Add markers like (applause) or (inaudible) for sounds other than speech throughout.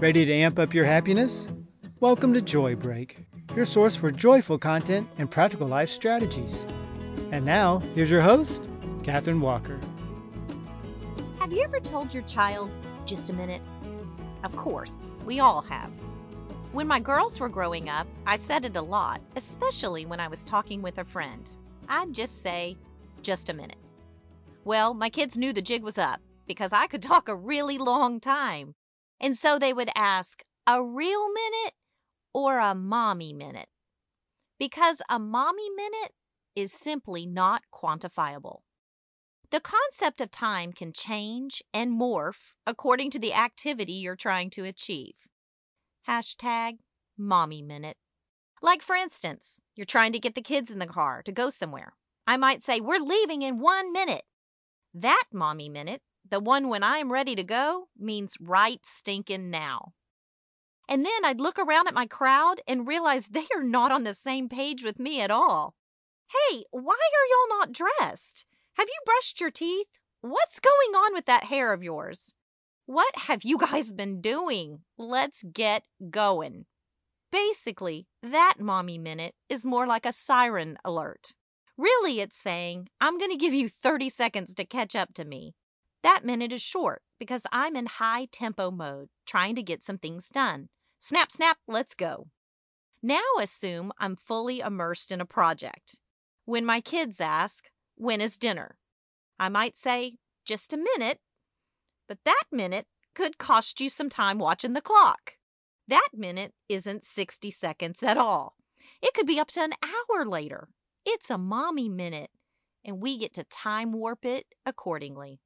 Ready to amp up your happiness? Welcome to Joy Break, your source for joyful content and practical life strategies. And now, here's your host, Katherine Walker. Have you ever told your child, just a minute? Of course, we all have. When my girls were growing up, I said it a lot, especially when I was talking with a friend. I'd just say, just a minute. Well, my kids knew the jig was up because I could talk a really long time. And so they would ask, a real minute or a mommy minute? Because a mommy minute is simply not quantifiable. The concept of time can change and morph according to the activity you're trying to achieve. Hashtag mommy minute. Like, for instance, you're trying to get the kids in the car to go somewhere. I might say, We're leaving in one minute. That mommy minute, the one when I'm ready to go, means right stinking now. And then I'd look around at my crowd and realize (laughs) they are not on the same page with me at all. Hey, why are y'all not dressed? Have you brushed your teeth? What's going on with that hair of yours? What have you (laughs) guys been doing? Let's get going. Basically, that mommy minute is more like a siren alert. Really, it's saying, I'm going to give you 30 seconds to catch up to me. That minute is short because I'm in high tempo mode, trying to get some things done. Snap, snap, let's go. Now assume I'm fully immersed in a project. When my kids ask, When is dinner? I might say, Just a minute, but that minute could cost you some time watching the clock. That minute isn't 60 seconds at all. It could be up to an hour later. It's a mommy minute, and we get to time warp it accordingly.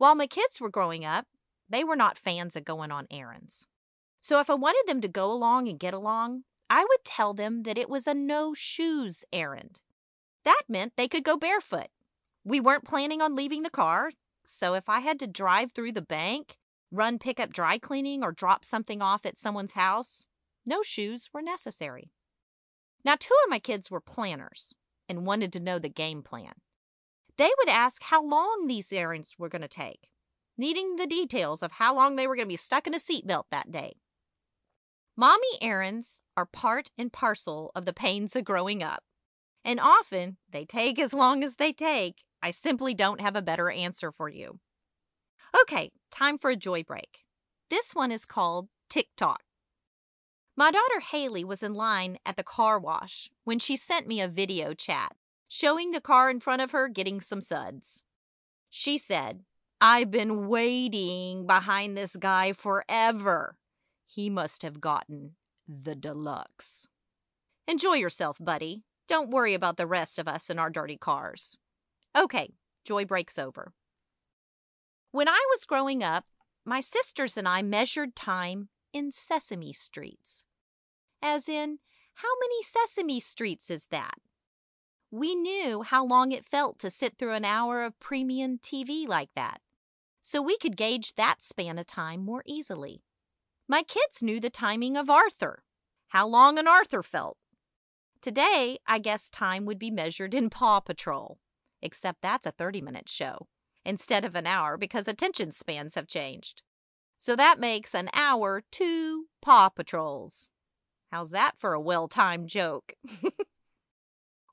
While my kids were growing up, they were not fans of going on errands. So if I wanted them to go along and get along, I would tell them that it was a no shoes errand. That meant they could go barefoot. We weren't planning on leaving the car, so if I had to drive through the bank, run pick up dry cleaning, or drop something off at someone's house, no shoes were necessary. Now, two of my kids were planners and wanted to know the game plan. They would ask how long these errands were going to take, needing the details of how long they were going to be stuck in a seatbelt that day. Mommy errands are part and parcel of the pains of growing up, and often they take as long as they take. I simply don't have a better answer for you. Okay, time for a joy break. This one is called TikTok. My daughter Haley was in line at the car wash when she sent me a video chat showing the car in front of her getting some suds. She said, I've been waiting behind this guy forever. He must have gotten the deluxe. Enjoy yourself, buddy. Don't worry about the rest of us in our dirty cars. Okay, joy breaks over. When I was growing up, my sisters and I measured time in Sesame Streets. As in, how many Sesame Streets is that? We knew how long it felt to sit through an hour of premium TV like that, so we could gauge that span of time more easily. My kids knew the timing of Arthur, how long an Arthur felt. Today, I guess time would be measured in (laughs) Paw Patrol, except that's a 30 minute show instead of an hour because attention spans have changed. So that makes an hour two Paw Patrols. How's that for a well timed joke? (laughs)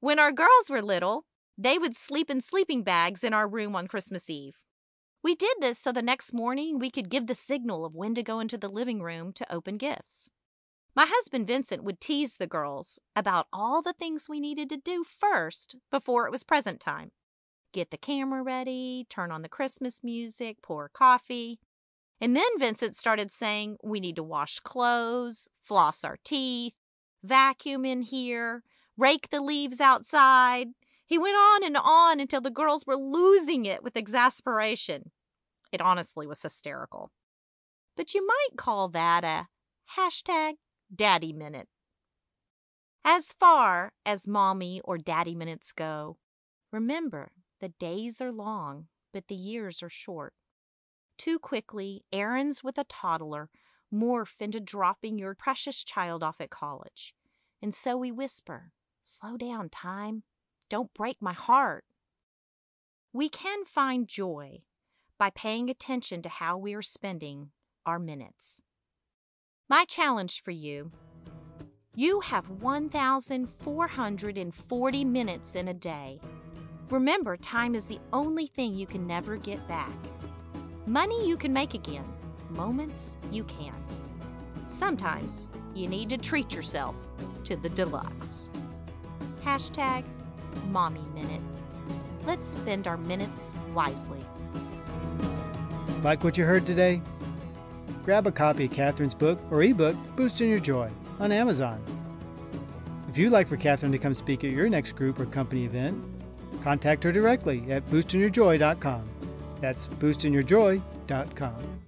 when our girls were little, they would sleep in sleeping bags in our room on Christmas Eve. We did this so the next morning we could give the signal of when to go into the living room to open gifts. My husband Vincent would tease the girls about all the things we needed to do first before it was present time get the camera ready, turn on the Christmas music, pour coffee. And then Vincent started saying we need to wash clothes, floss our teeth, vacuum in here, rake the leaves outside. He went on and on until the girls were losing it with exasperation. It honestly was hysterical. But you might call that a hashtag daddy minute. As far as mommy or daddy minutes go, remember the days are long, but the years are short. Too quickly, errands with a toddler morph into dropping your precious child off at college. And so we whisper, Slow down, time. Don't break my heart. We can find joy by paying attention to how we are spending our minutes. My challenge for you you have 1,440 minutes in a day. Remember, time is the only thing you can never get back. Money you can make again, moments you can't. Sometimes you need to treat yourself to the deluxe. Hashtag Mommy Minute. Let's spend our minutes wisely. Like what you heard today? Grab a copy of Catherine's book or ebook, Boosting Your Joy, on Amazon. If you'd like for Catherine to come speak at your next group or company event, contact her directly at boostingyourjoy.com. That's boostingyourjoy.com.